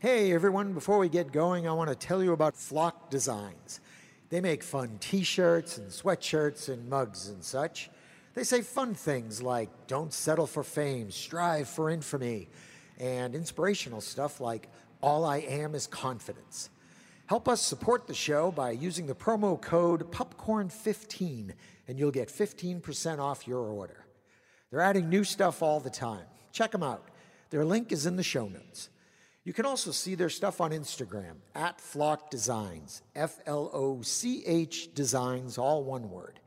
Hey everyone, before we get going, I want to tell you about Flock Designs. They make fun t shirts and sweatshirts and mugs and such. They say fun things like don't settle for fame, strive for infamy, and inspirational stuff like all I am is confidence. Help us support the show by using the promo code POPCORN15 and you'll get 15% off your order. They're adding new stuff all the time. Check them out. Their link is in the show notes. You can also see their stuff on Instagram at Flock Designs, F L O C H Designs, all one word.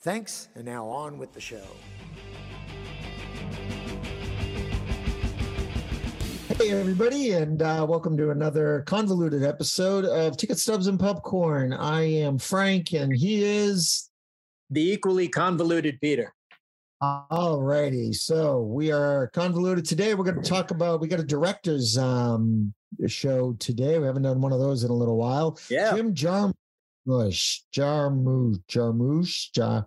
Thanks, and now on with the show. Hey, everybody, and uh, welcome to another convoluted episode of Ticket Stubs and Popcorn. I am Frank, and he is the equally convoluted Peter. All righty. So we are convoluted today. We're going to talk about, we got a director's um, show today. We haven't done one of those in a little while. Yeah. Jim Jarmusch, Jarmusch, Jarmusch. Jar,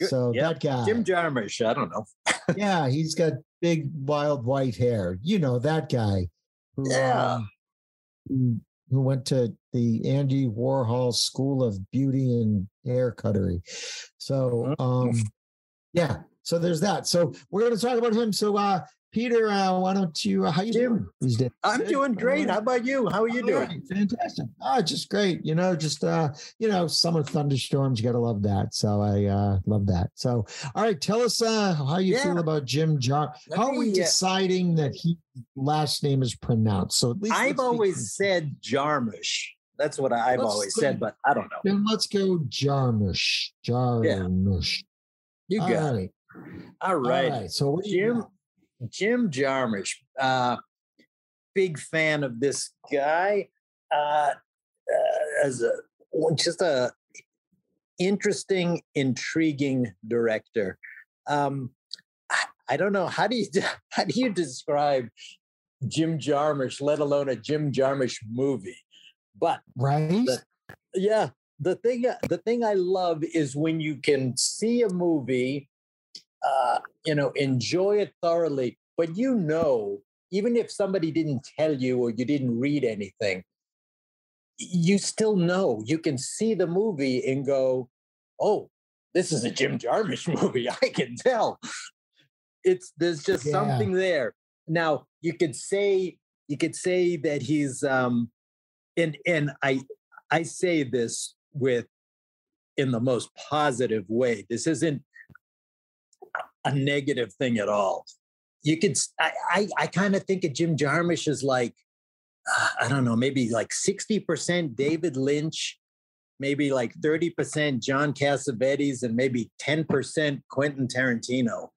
so yep. that guy. Jim Jarmusch. I don't know. yeah. He's got big, wild white hair. You know, that guy. Who, yeah. Um, who, who went to the Andy Warhol School of Beauty and Hair Cuttery. So, Mm-hmm. um, yeah, so there's that. So we're going to talk about him. So uh, Peter, uh, why don't you? Uh, how you doing? I'm Good. doing great. How about you? How are you doing? Right. Fantastic. Oh, just great. You know, just uh, you know, summer thunderstorms. You got to love that. So I uh, love that. So all right, tell us uh, how you yeah. feel about Jim Jar. Let how me, are we deciding that he last name is pronounced? So at least I've always said Jarmusch. That's what I've let's always go, said, but I don't know. Then let's go Jarmusch. Jarmusch. Yeah. You got All right. it. All right. All right. So Jim Jim Jarmusch, uh, big fan of this guy. Uh, uh, as a just a interesting, intriguing director. Um, I, I don't know how do you how do you describe Jim Jarmusch, let alone a Jim Jarmusch movie? But right, the, yeah, the thing the thing I love is when you can see a movie, uh, you know, enjoy it thoroughly, but you know, even if somebody didn't tell you or you didn't read anything, you still know. You can see the movie and go, "Oh, this is a Jim Jarmusch movie. I can tell." It's there's just yeah. something there. Now you could say you could say that he's um, and and I I say this with in the most positive way. This isn't a negative thing at all. You could, I, I, I kind of think of Jim Jarmusch as like, uh, I don't know, maybe like 60% David Lynch, maybe like 30% John Cassavetes, and maybe 10% Quentin Tarantino.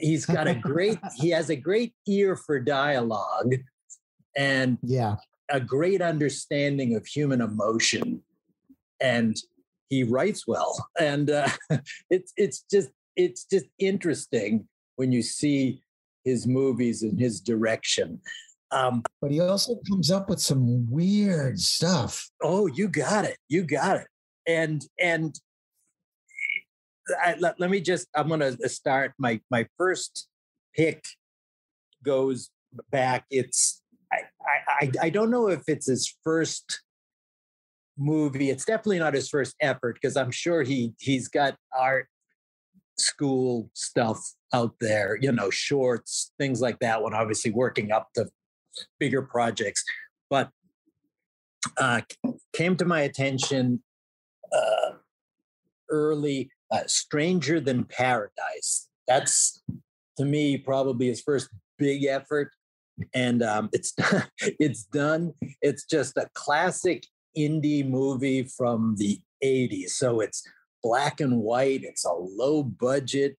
He's got a great, he has a great ear for dialogue and yeah, a great understanding of human emotion and he writes well and uh, it's it's just it's just interesting when you see his movies and his direction. Um, but he also comes up with some weird stuff. Oh you got it. You got it. And and I, let, let me just i'm going to start. My my first pick goes back. It's I, I i don't know if it's his first movie. It's definitely not his first effort because I'm sure he he's got art school stuff out there, you know, shorts, things like that. When obviously working up to bigger projects, but uh, came to my attention uh, early. Uh, Stranger Than Paradise. That's to me probably his first big effort and um, it's it's done. It's just a classic indie movie from the 80s. So it's black and white, it's a low budget,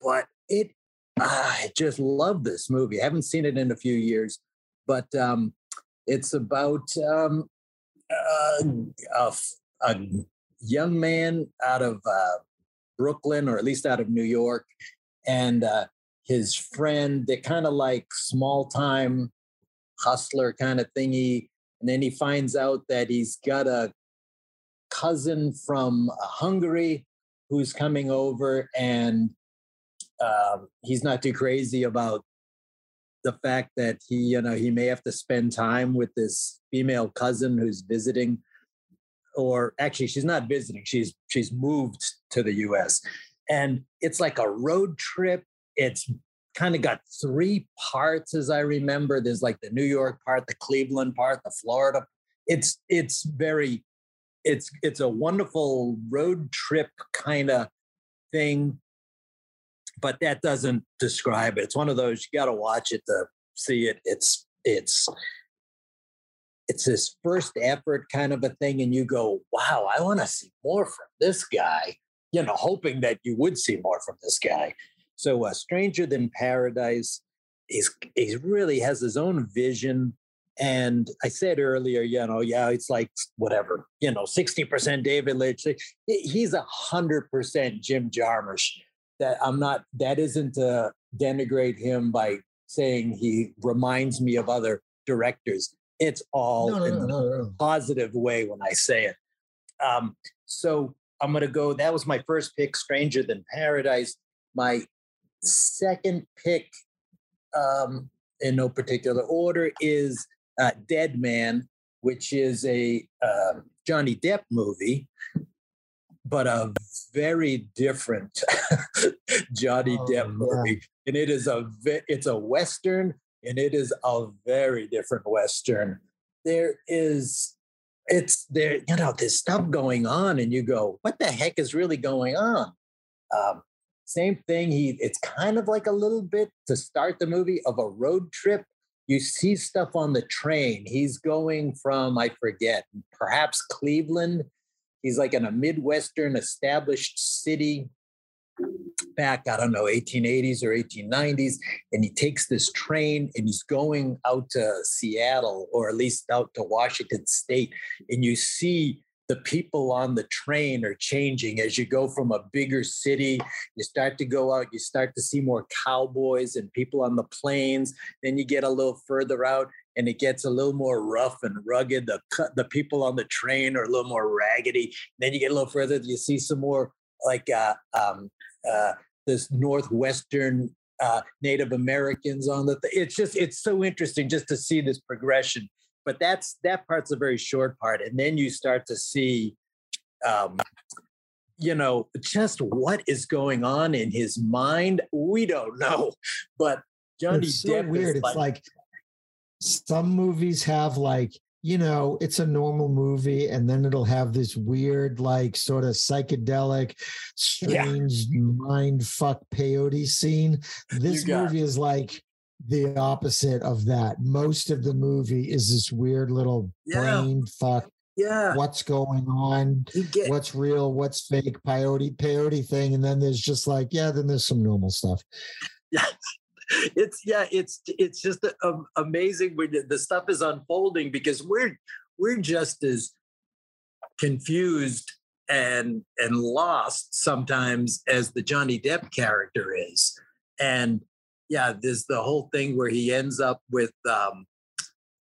but it, I just love this movie. I haven't seen it in a few years, but um, it's about um, uh, a, a, young man out of uh, Brooklyn, or at least out of New York, and uh, his friend. They're kind of like small time hustler kind of thingy and then he finds out that he's got a cousin from uh, Hungary who's coming over, and um, he's not too crazy about the fact that he, you know, he may have to spend time with this female cousin who's visiting, or actually, she's not visiting. She's she's moved to the U.S. and it's like a road trip. It's kind of got three parts, as I remember. There's like the New York part, the Cleveland part, the Florida. It's it's very, it's it's a wonderful road trip kind of thing but that doesn't describe it. It's one of those you got to watch it to see it. It's it's it's this first effort kind of a thing, and you go, "Wow, I want to see more from this guy." You know, hoping that you would see more from this guy. So, uh, "Stranger Than Paradise," he's he really has his own vision. And I said earlier, you know, yeah, it's like whatever, you know, 60% David Lynch. He's a hundred percent Jim Jarmusch that I'm not, that isn't to denigrate him by saying he reminds me of other directors. It's all no, no, in no, a positive way when I say it. Um, so I'm going to go, that was my first pick, Stranger Than Paradise. My second pick, um, in no particular order, is uh, Dead Man, which is a uh, Johnny Depp movie but a very different Johnny oh, Depp movie. And it is a it's a western, and it is a very different western. There is it's there, you know, there's stuff going on, and you go, what the heck is really going on? Um, same thing. He it's kind of like a little bit to start the movie of a road trip. You see stuff on the train. He's going from, I forget, perhaps Cleveland He's like in a Midwestern established city back, I don't know, 1880s or 1890s. And he takes this train and he's going out to Seattle or at least out to Washington State. And you see the people on the train are changing as you go from a bigger city. You start to go out, you start to see more cowboys and people on the plains. Then you get a little further out and it gets a little more rough and rugged. The the people on the train are a little more raggedy. Then you get a little further, you see some more like uh, um, uh, this northwestern uh, Native Americans on the. Th- it's just it's so interesting just to see this progression. But that's that part's a very short part, and then you start to see. Um, you know, just what is going on in his mind, we don't know. But Johnny it's so Depp weird. It's like, some movies have like you know, it's a normal movie, and then it'll have this weird, like, sort of psychedelic, strange yeah. mind fuck peyote scene. This movie is like the opposite of that. Most of the movie is this weird little yeah. brain fuck. Yeah. What's going on? Get- what's real? What's fake? Peyote, peyote thing. And then there's just like, yeah, then there's some normal stuff. Yeah it's yeah, it's it's just um, amazing when the stuff is unfolding because we're we're just as confused and and lost sometimes as the Johnny Depp character is. And yeah, there's the whole thing where he ends up with um,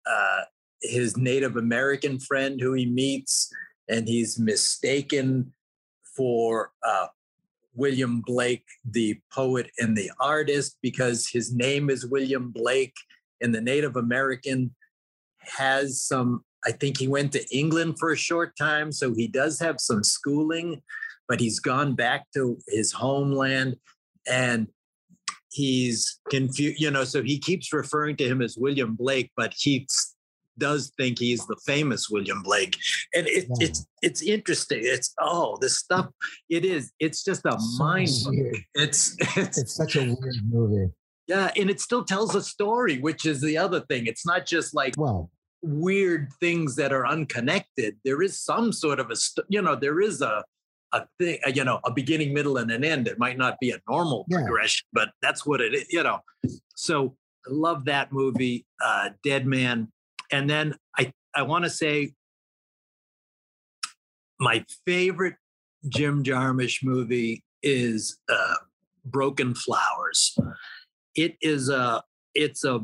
uh, his Native American friend who he meets, and he's mistaken for uh, William Blake, the poet and the artist, because his name is William Blake, and the Native American has some. I think he went to England for a short time, so he does have some schooling, but he's gone back to his homeland and he's confused, you know, so he keeps referring to him as William Blake, but he does think he's the famous William Blake. And it, yeah. it's it's interesting. It's oh, this stuff. It is. It's just a so mind. It's, it's it's such a weird movie. Yeah, and it still tells a story, which is the other thing. It's not just like well, weird things that are unconnected. There is some sort of a you know there is a a thing you know a beginning, middle, and an end. It might not be a normal yeah. progression, but that's what it is. You know, so I love that movie, uh, Dead Man and then I, I want to say my favorite Jim Jarmusch movie is uh, Broken Flowers. It is a it's a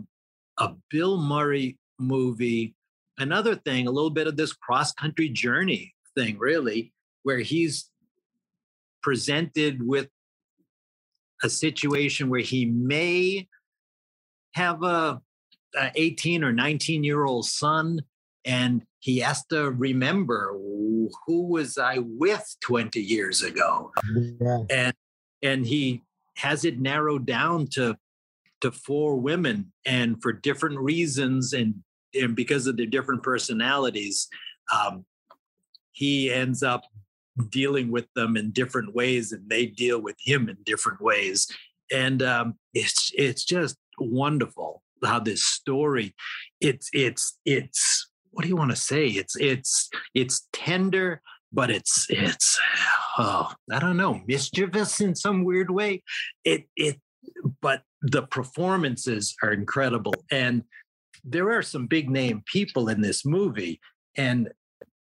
a Bill Murray movie. Another thing, a little bit of this cross country journey thing, really, where he's presented with a situation where he may have a, a 18 or 19 year old son and he has to remember who was I with 20 years ago. Yeah. And and he has it narrowed down to to four women and for different reasons and and because of their different personalities um, he ends up dealing with them in different ways and they deal with him in different ways. And um, it's it's just wonderful how this story it's it's it's what do you want to say? It's it's it's tender but it's it's oh i don't know mischievous in some weird way. It it but the performances are incredible. And there are some big name people in this movie and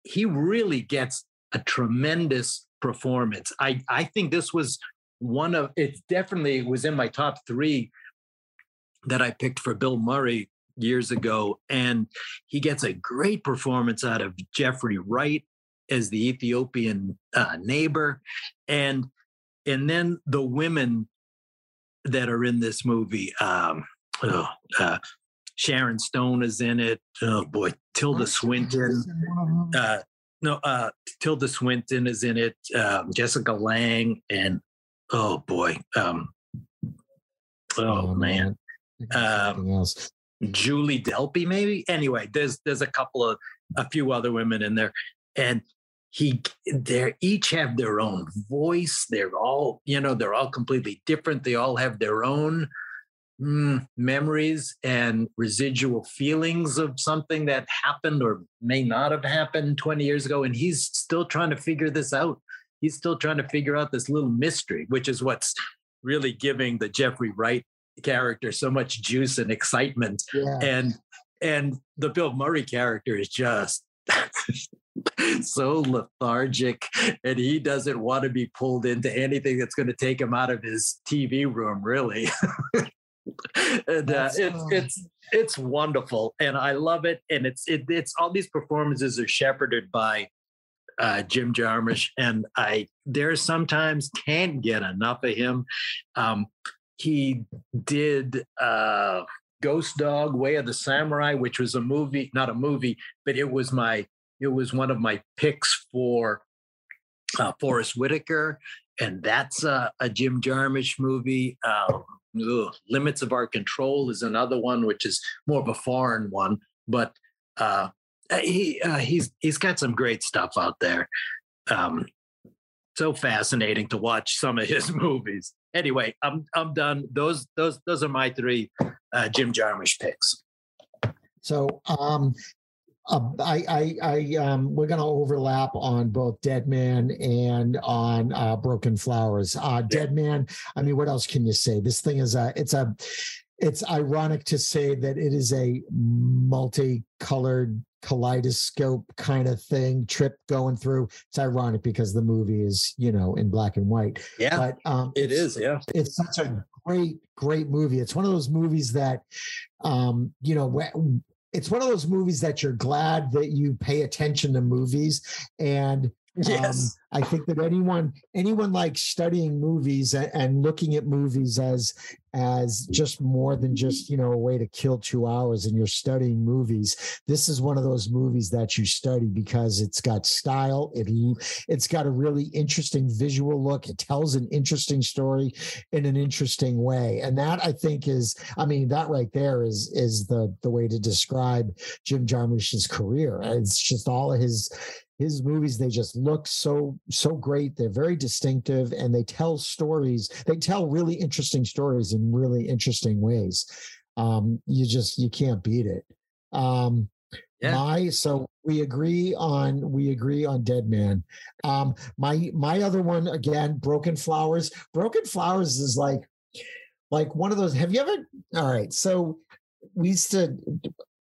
he really gets a tremendous performance i i think this was one of it definitely was in my top 3 that i picked for bill murray years ago and he gets a great performance out of jeffrey wright as the ethiopian uh, neighbor and and then the women that are in this movie. Um, oh, uh, Sharon Stone is in it. Oh boy, Tilda Swinton. Uh, no, uh, Tilda Swinton is in it. Um, Jessica Lange and oh boy, um, oh, oh man, um, Julie Delpy maybe. Anyway, there's there's a couple of a few other women in there, and he they each have their own voice. They're all you know they're all completely different. They all have their own mm, memories and residual feelings of something that happened or may not have happened 20 years ago and he's still trying to figure this out. He's still trying to figure out this little mystery which is what's really giving the jeffrey wright character so much juice and excitement. Yeah. and and the bill murray character is just so lethargic and he doesn't want to be pulled into anything that's going to take him out of his TV room really and uh, it's it's it's wonderful and I love it and it's it, it's all these performances are shepherded by uh, Jim Jarmusch and I there sometimes can't get enough of him. Um, he did uh, Ghost Dog Way of the Samurai which was a movie not a movie but it was my it was one of my picks for uh, Forest Whitaker, and that's a, a Jim Jarmusch movie. Um, ugh, Limits of Our Control is another one, which is more of a foreign one, but uh, he uh, he's he's got some great stuff out there. Um, so fascinating to watch some of his movies. Anyway, I'm I'm done. Those those those are my three uh, Jim Jarmusch picks. So um, uh, I, I, I, um, we're going to overlap on both Dead Man and on uh, Broken Flowers. Uh, Dead Man. I mean, what else can you say? This thing is a, it's a, it's ironic to say that it is a multicolored kaleidoscope kind of thing trip going through it's ironic because the movie is you know in black and white yeah but um it is yeah it's such a great great movie it's one of those movies that um you know it's one of those movies that you're glad that you pay attention to movies and yes. Um, I think that anyone anyone like studying movies and, and, looking at movies as as just more than just you know a way to kill two hours and you're studying movies. This is one of those movies that you study because it's got style. It it's got a really interesting visual look. It tells an interesting story in an interesting way, and that I think is I mean that right there is is the the way to describe Jim Jarmusch's career. It's just all of his his movies they just look so so great. They're very distinctive and they tell stories. They tell really interesting stories in really interesting ways. Um you just you can't beat it. Um yeah. my so we agree on we agree on dead man. Um my my other one again broken flowers. Broken flowers is like like one of those have you ever all right so we used to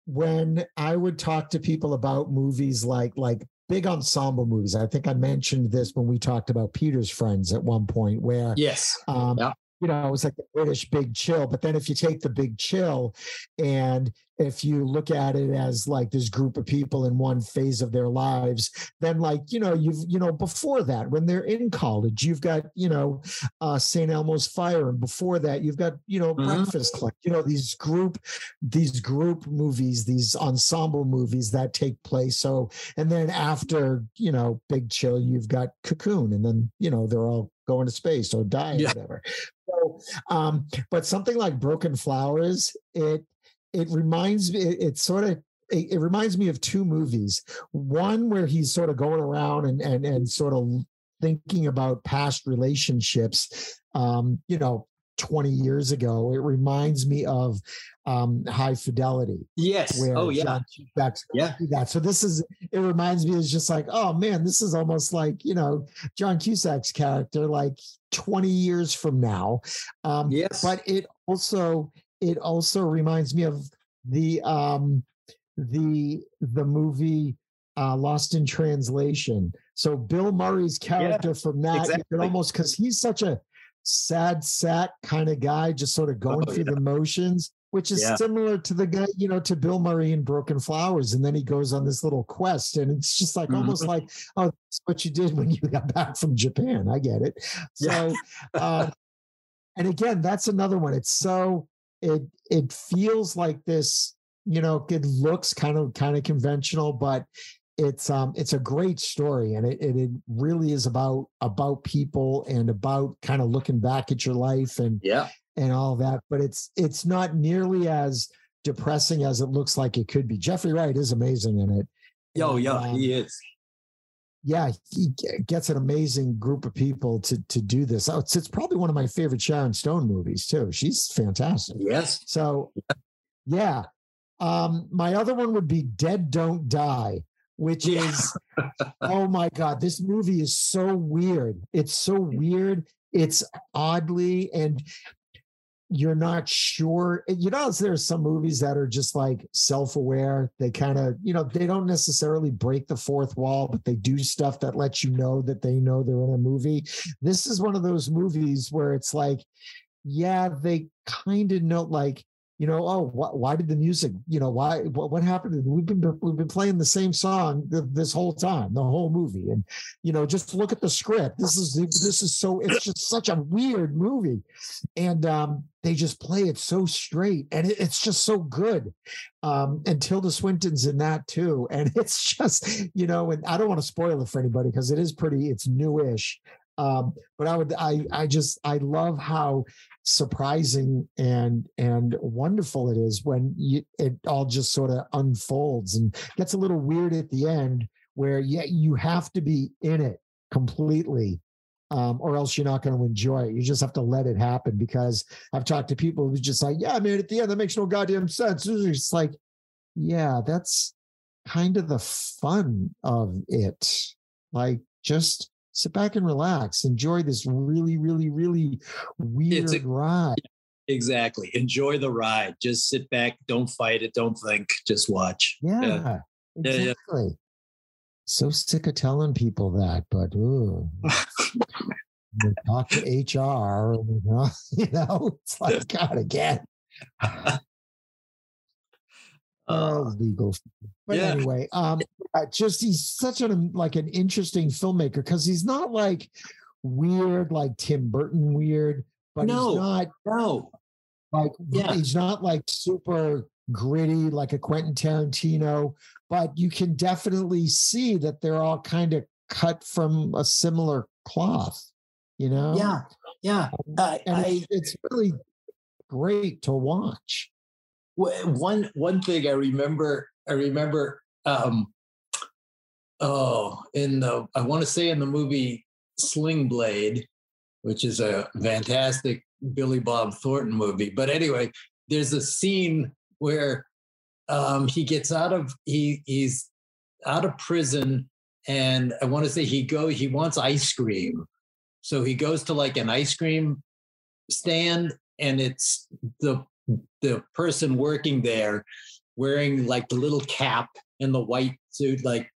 when I would talk to people about movies like like big ensemble movies. I think I mentioned this when we talked about Peter's Friends at one point, where yes, um, yeah. You know, it was like the British Big Chill. But then if you take the Big Chill and if you look at it as like this group of people in one phase of their lives then like you know you've you know before that when they're in college you've got you know uh st elmo's fire and before that you've got you know mm-hmm. breakfast club you know these group these group movies these ensemble movies that take place so and then after you know big chill you've got cocoon and then you know they're all going to space or die yeah. or whatever um but something like broken flowers it it reminds me it, it sort of it, it, reminds me of two movies. One where he's sort of going around and and and sort of thinking about past relationships um you know 20 years ago it reminds me of um high fidelity yes. oh yeah. Yeah. that. So this is it reminds me it's just like oh man this is almost like you know john cusack's character like 20 years from now. Um yes. but it also it also reminds me of the um the the movie uh Lost in Translation. So Bill Murray's character yeah, from that, exactly. you could almost because he's such a sad sack kind of guy, just sort of going oh, through yeah. the motions, which is yeah. similar to the guy, you know, to Bill Murray in Broken Flowers. And then he goes on this little quest, and it's just like mm-hmm. almost like, oh, that's what you did when you got back from Japan. I get it. So, uh, and again, that's another one. It's so it it feels like this you know it looks kind of kind of conventional but it's um it's a great story and it, it, it really is about about people and about kind of looking back at your life and yeah and all that but it's it's not nearly as depressing as it looks like it could be jeffrey wright is amazing in it oh yeah um, he is yeah, he gets an amazing group of people to to do this. Oh, it's, it's probably one of my favorite Sharon Stone movies too. She's fantastic. Yes. So, yeah. Um, my other one would be Dead Don't Die, which is oh my god, this movie is so weird. It's so weird. It's oddly and you're not sure. You know, there's some movies that are just like self-aware. They kind of, you know, they don't necessarily break the fourth wall, but they do stuff that lets you know that they know they're in a movie. This is one of those movies where it's like, yeah, they kind of know, like, you know, oh, wh- why did the music, you know, why, what, what happened? We've been, we've been playing the same song th- this whole time, the whole movie. And, you know, just look at the script. This is, this is so, it's just such a weird movie. And um, they just play it so straight and it, it's just so good. Um, and Tilda Swinton's in that too. And it's just, you know, and I don't want to spoil it for anybody because it is pretty, it's newish. Um, but I would, I, I just, I love how surprising and and wonderful it is when you, it all just sort of unfolds and gets a little weird at the end where yeah you have to be in it completely um, or else you're not going to enjoy it. You just have to let it happen because I've talked to people who just like, yeah, man, at the end, that makes no goddamn sense. It's like, yeah, that's kind of the fun of it. Like, just sit back and relax, enjoy this really, really, really weird a, ride. Exactly. Enjoy the ride. Just sit back. Don't fight it. Don't think. Just watch. Yeah. yeah. Exactly. Yeah, so sick of telling people that, but ooh. talk to HR, you know it's like God again. Uh, legal. But yeah. anyway, um, just he's such an like an interesting filmmaker because he's not like weird like Tim Burton weird, but no, he's not no like yeah. he's not like super gritty like a Quentin Tarantino, but you can definitely see that they're all kind of cut from a similar cloth, you know? Yeah, yeah. Uh, and I, it's really great to watch. One one thing I remember, I remember um, oh, in the I want to say in the movie Sling Blade, which is a fantastic Billy Bob Thornton movie. But anyway, there's a scene where um, he gets out of he he's out of prison, and I want to say he go he wants ice cream, so he goes to like an ice cream stand, and it's the the person working there wearing like the little cap and the white suit, like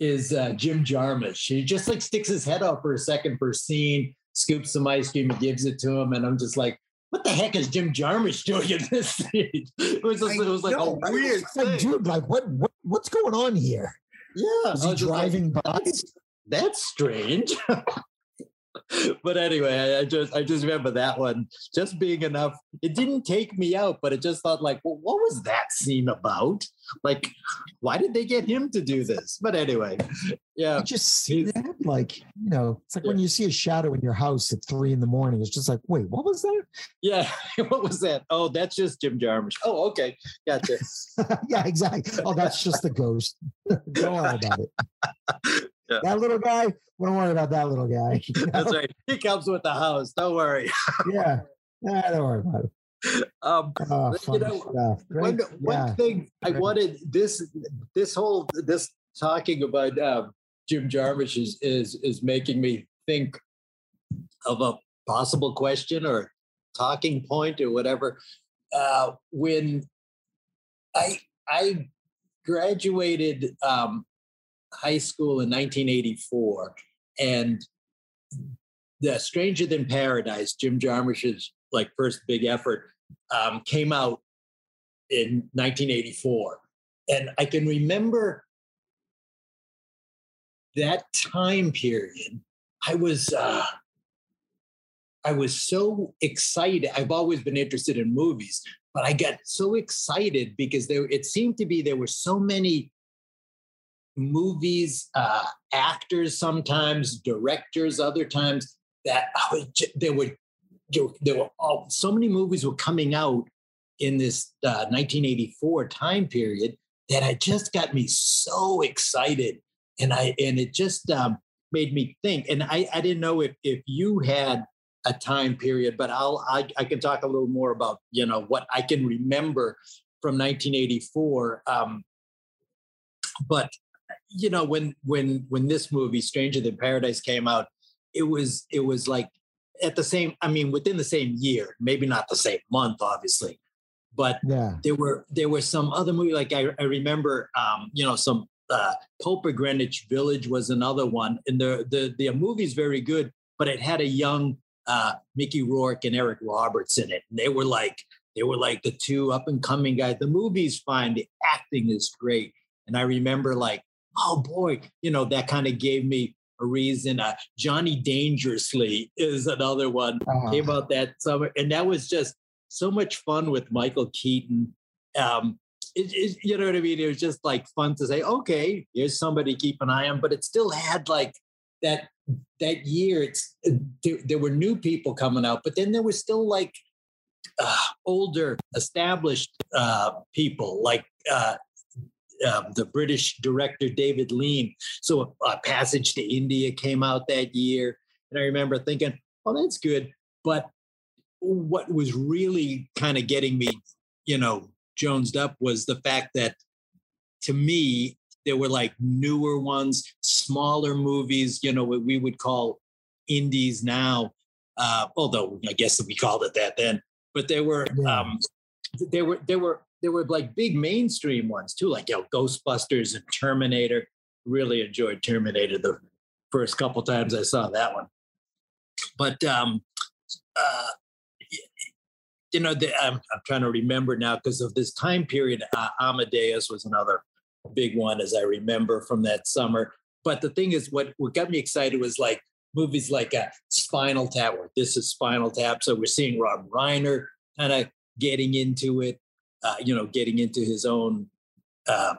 is uh, Jim Jarmusch. He just like sticks his head out for a second for a scene, scoops some ice cream and gives it to him, and I'm just like, what the heck is Jim Jarmusch doing in this scene? It was just, it was like know, a weird like, thing. dude, like what, what what's going on here? Yeah, Is he just like, driving by? that's, that's strange. but anyway, I, just I just remember that one just being enough. It didn't take me out, but it just thought like, well, what was that scene about? Like, why did they get him to do this? But anyway, yeah, You just see that, like you know, it's like when you see a shadow in your house at three in the morning. It's just like, wait, what was that? yeah. what was that? Oh, that's just Jim Jarmusch. Oh, okay, gotcha. yeah, exactly. Oh, that's just the ghost. don't worry about it. Yeah. That little guy. We don't worry about that little guy. you know? That's right. He comes with the house. Don't worry. Yeah. Nah, don't worry about it. Um, Oh, You know, one, one Yeah. thing I wanted this this whole this talking about um, Jim Jarmusch is is is making me think of a possible question or talking point or whatever. Uh, when I I graduated um, high school in 1984, and the Stranger Than Paradise, Jim Jarmusch's like first big effort, um, came out in 1984. And I can remember that time period. I was uh, I was so excited. I've always been interested in movies, but I got so excited because there it seemed to be there were so many movies, uh, actors sometimes, directors other times that I ju- there were there, were all, so many movies were coming out in this uh, 1984 time period that it just got me so excited. And i and it just um, made me think. And I, I didn't know if if you had a time period but i'll I, I can talk a little more about you know what i can remember from 1984 um, but you know when when when this movie stranger than paradise came out it was it was like at the same i mean within the same year maybe not the same month obviously but Yeah. there were there were some other movie like I, I remember um, you know some uh, Pope of Greenwich Village was another one, and the the the movie's very good, but it had a young uh, Mickey Rourke and Eric Roberts in it, and they were like they were like the two up and coming guys. The movie's fine, the acting is great, and I remember like oh boy, you know that kind of gave me a reason. Uh, Johnny Dangerously is another one Uh, came out that summer, and that was just so much fun with Michael Keaton. Um, it, it, you know what I mean? It was just like fun to say, okay, here's somebody to keep an eye on, but it still had like that that year. It's there, there were new people coming out, but then there was still like uh, older, established uh, people like. Uh, um, the British director David Lean. So, A Passage to India came out that year, and I remember thinking, "Oh, that's good." But what was really kind of getting me, you know, jonesed up was the fact that to me, there were like newer ones, smaller movies, you know, what we would call indies now. Uh, although I guess we called it that then, but there were um, there were there were there were like big mainstream ones too, like you know, Ghostbusters and Terminator. Really enjoyed Terminator the first couple times I saw that one. But um, uh, you know, the, I'm, I'm trying to remember now because of this time period. Uh, Amadeus was another big one, as I remember from that summer. But the thing is, what what got me excited was like movies like uh, Spinal Tap, or this is Spinal Tap. So we're seeing Rob Reiner kind of getting into it, uh, you know, getting into his own uh,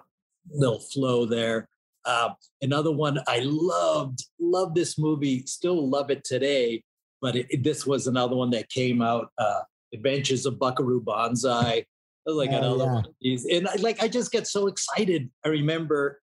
little flow there. Uh, another one I loved, loved this movie, still love it today. But it, it- this was another one that came out, uh, Adventures of Buckaroo Banzai. Like Oh, another yeah. one of these, and I, like I just get so excited. I remember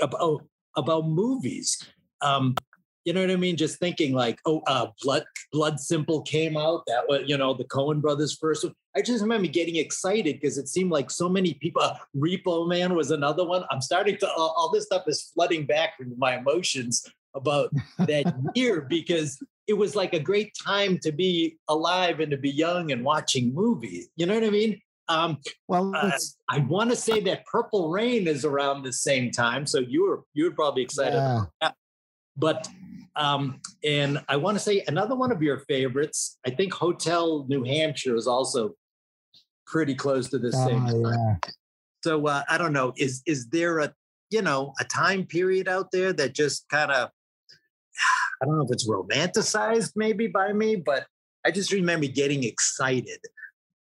about about movies. Um, you know what I mean? Just thinking like, oh, uh, Blood Blood Simple came out. That was, you know, the Coen brothers first one. I just remember getting excited because it seemed like so many people. Uh, Repo Man was another one. I'm starting to all, all this stuff is flooding back from my emotions about that year because it was like a great time to be alive and to be young and watching movies. You know what I mean? Um, well, uh, I want to say that Purple Rain is around the same time, so you were you were probably excited. yeah. but um, and I want to say another one of your favorites. I think Hotel New Hampshire is also pretty close to the same. Oh, yeah. So uh, I don't know. Is is there a you know a time period out there that just kind of I don't know if it's romanticized maybe by me, but I just remember getting excited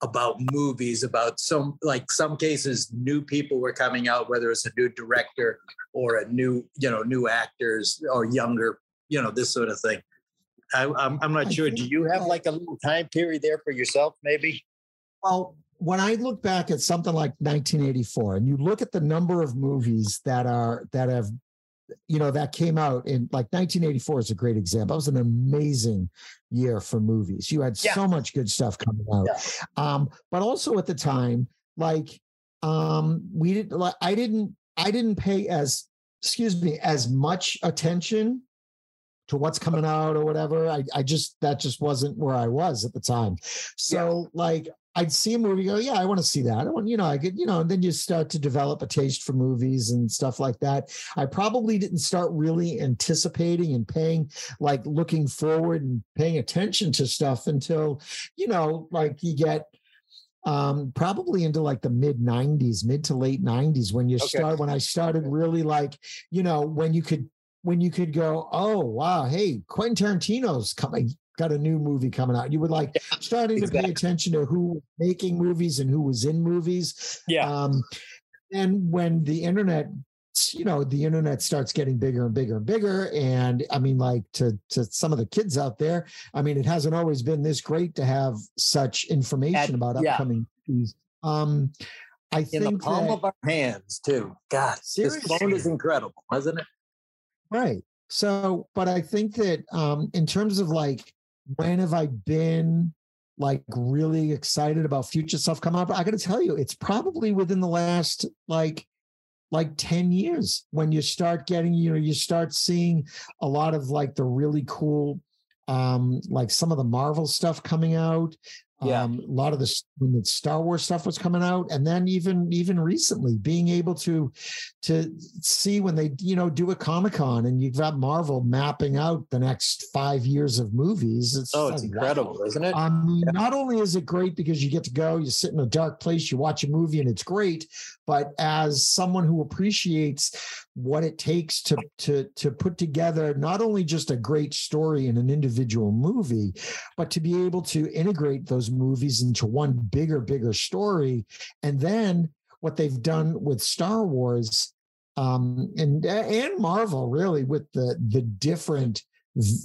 about movies about some like some cases new people were coming out whether it's a new director or a new you know new actors or younger you know this sort of thing I, I'm, I'm not I sure do you have like a little time period there for yourself maybe Well, when I look back at something like 1984, and you look at the number of movies that are that have, you know, that came out in like 1984 is a great example. That was an amazing year for movies. You had Yeah. so much good stuff coming out. Um, but also at the time, like, um, we didn't. Like, I didn't. I didn't pay as excuse me as much attention to what's coming out or whatever. I, I just that just wasn't where I was at the time. So like I'd see a movie, go, yeah, I want to see that. I want, you know, I could, you know, and then you start to develop a taste for movies and stuff like that. I probably didn't start really anticipating and paying, like looking forward and paying attention to stuff until, you know, like you get um probably into like the mid 90s mid to late 90s when you Okay. start when i started really like you know when you could when you could go oh wow hey quentin tarantino's coming got a new movie coming out. You were like starting to pay attention to who was making movies and who was in movies. Yeah. um and when the internet you know the internet starts getting bigger and bigger and bigger and i mean like to to some of the kids out there i mean it hasn't always been this great to have such information At- about yeah. upcoming movies. Um i in the think palm that, of our hands too. God this phone is incredible isn't it? Right. So, but I think that um in terms of like when have I been like really excited about future stuff coming up? I got to tell you, it's probably within the last like like 10 years when you start getting, you know, you start seeing a lot of like the really cool um like some of the Marvel stuff coming out. Yeah. Um, a lot of the when the Star Wars stuff was coming out, and then even even recently, being able to to see when they you know do a Comic Con and you've got Marvel mapping out the next five years of movies. It's oh it's like, wow. incredible isn't it I mean, not only is it great because you get to go, you sit in a dark place, you watch a movie, and it's great. But as someone who appreciates what it takes to to to put together not only just a great story in an individual movie, but to be able to integrate those movies into one bigger, bigger story, and then what they've done with Star Wars um, and and Marvel, really, with the the different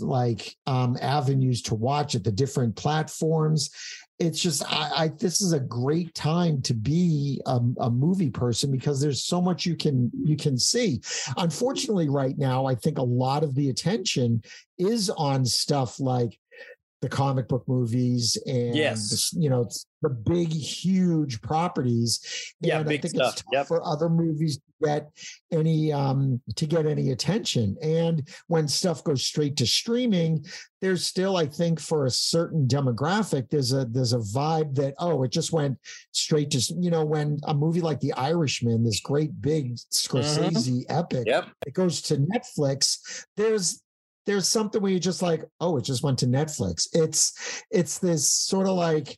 like um avenues to watch it the different platforms it's just I, I this is a great time to be a, a movie person because there's so much you can you can see unfortunately right now i think a lot of the attention is on stuff like the comic book movies and Yes. you know the big huge properties Yeah, big I think stuff. it's tough Yep. for other movies get any um to get any attention. And when stuff goes straight to streaming there's still i think for a certain demographic there's a there's a vibe that oh it just went straight to you know when a movie like the irishman this great big scorsese epic yep. it goes to netflix there's there's something where you're just like oh it just went to netflix. It's it's this sort of like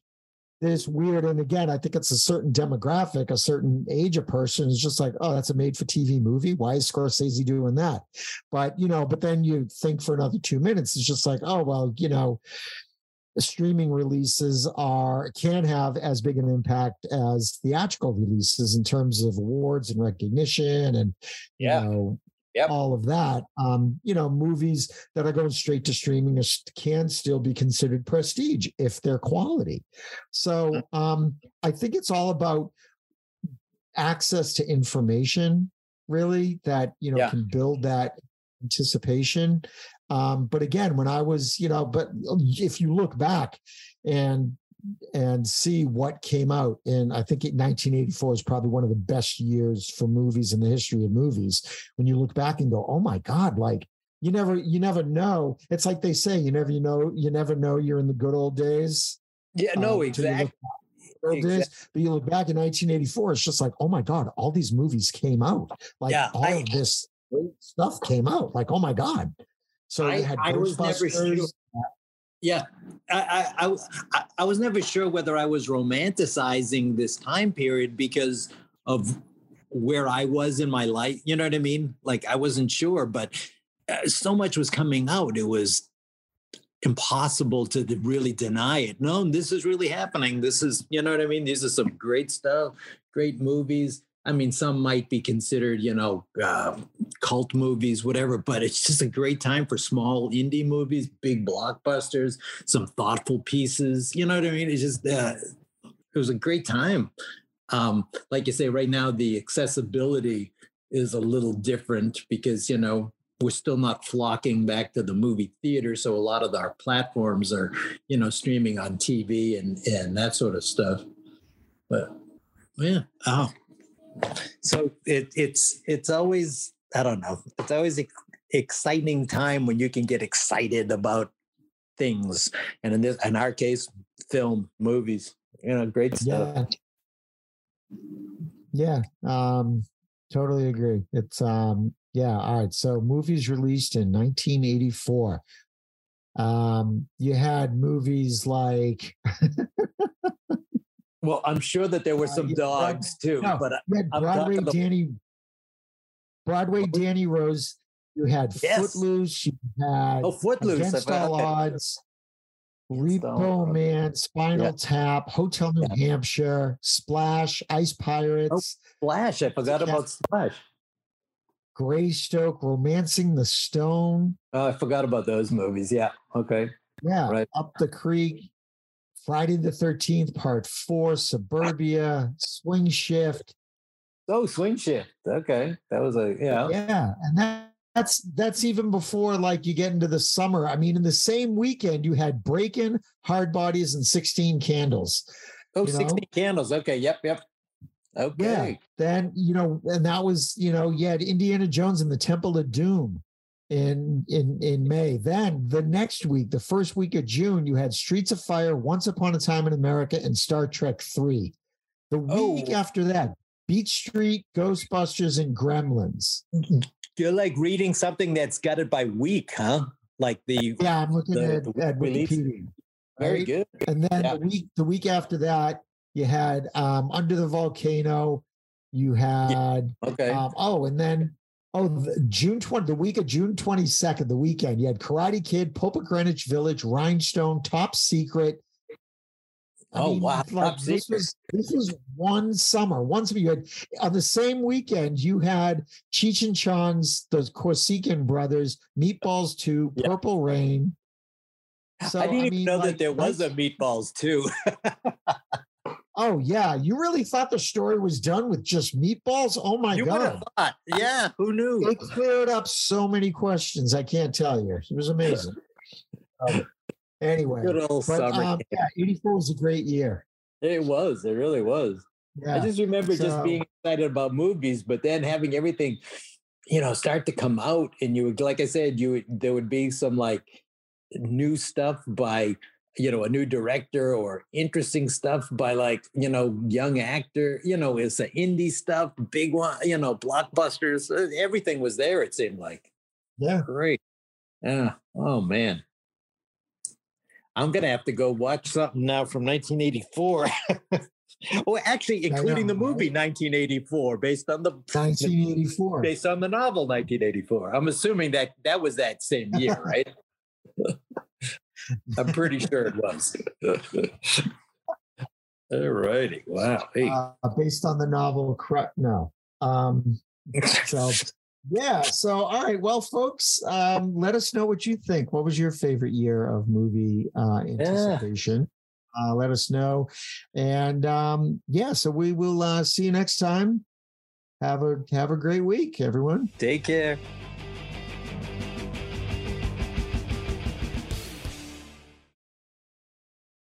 this weird and again i think it's a certain demographic a certain age of person is just like oh that's a made for tv movie why is scorsese doing that but you know but then you think for another two minutes it's just like oh well you know streaming releases are can have as big an impact as theatrical releases in terms of awards and recognition and Yeah. you know Yep. all of that um you know movies that are going straight to streaming can still be considered prestige if they're quality so um i think it's all about access to information really that you know Yeah. can build that anticipation um but again when i was you know but if you look back and and see what came out in i think 1984 is probably one of the best years for movies in the history of movies when you look back and go oh my god like you never you never know it's like they say you never you know you never know you're in the good old days yeah no um, look exactly back at the good old days. but you look back in 1984 it's just like oh my god all these movies came out like Yeah, all I- of this stuff came out. Like, oh my god! So I, had I was never. Yeah, I, I, I, I was never sure whether I was romanticizing this time period because of where I was in my life. You know what I mean? Like I wasn't sure, but uh, so much was coming out. It was impossible to really deny it. No, this is really happening. This is, you know what I mean? These are some great stuff, great movies. I mean, some might be considered, you know, uh, cult movies, whatever, but it's just a great time for small indie movies, big blockbusters, some thoughtful pieces. You know what I mean? It's just, uh, it was a great time. Um, like you say, right now, the accessibility is a little different because, you know, we're still not flocking back to the movie theater. So a lot of our platforms are, you know, streaming on TV and, and that sort of stuff. But yeah. Oh, so it, it's it's always I don't know. It's always an exciting time when you can get excited about things, and in this in our case, film, movies. You know, great stuff. Yeah. Yeah. Um, totally agree. It's um, yeah. All right. So movies released in 1984. Um, you had movies like Well, I'm sure that there were Uh, some yeah, dogs too, no, but I'm Broadway the- Danny, Broadway Danny Rose. You had Yes. Footloose. You had oh, Footloose. Against All. Odds, Repo. Man, Spinal Yeah. Tap, Hotel New Hampshire, Splash, Ice Pirates, Splash. I forgot Yeah. about Splash. Greystoke, Romancing the Stone. Oh, I forgot about those movies. Yeah. Okay. Yeah, Right. Up the Creek, Friday the 13th, Part Four, Suburbia, Swing Shift. Oh, Swing Shift. Okay, that was a yeah. Yeah, and that, that's that's even before like you get into the summer. I mean, in the same weekend, you had Breakin', Hard Bodies, and 16 Candles. Oh, you know? 16 candles. Okay. Yep. Yep. Okay. Then, you know, and that was, you know, you had Indiana Jones and the Temple of Doom in in in May. Then the next week, the first week of June, you had Streets of Fire, Once Upon a Time in America, and Star Trek 3. The week Oh. after that, Beat Street, Ghostbusters, and Gremlins. You're like reading something that's it by week, huh? Like the Yeah, I'm looking The- at, the at? Wikipedia. very right? good. And then Yeah. the week the week after that, you had um Under the Volcano, you had Okay. um, oh, and then oh the June 20, the week of June 22nd, the weekend, you had Karate Kid, Pope of Greenwich Village, Rhinestone, Top Secret. I Oh, mean, wow, like, this was this was one summer. One summer you had on the same weekend, you had Cheech and Chong's the Corsican brothers, Meatballs 2, Yeah. Purple Rain. So, I didn't even mean, know like, that there was a meatballs too. Oh yeah, you really thought the story was done with just meatballs? Oh my you would have god. thought. Yeah. Who knew? It cleared up so many questions. I can't tell you. It was amazing. Um, anyway, Good old but summer. um, yeah, 84 was a great year. it was. It really was. I just remember just being excited about movies, but then having everything, you know, start to come out, and you would, like I said, you would, there would be some like new stuff by, you know, a new director or interesting stuff by like, you know, young actor. You know, it's the indie stuff, big one, you know, blockbusters. uh, Everything was there. It seemed like Yeah. great. Yeah. Oh man. I'm gonna have to go watch something now from 1984. oh, actually, including know, the movie 1984, based on the 1984. based on the novel 1984. I'm assuming that that was that same year, right? I'm pretty sure it was. All righty. Wow. Hey. Uh, based on the novel Cru- no. Um so yeah, so all right. Well, folks, um, let us know what you think. What was your favorite year of movie uh anticipation? Uh, let us know. And um, yeah, so we will uh, see you next time. Have a have a great week, everyone. Take care.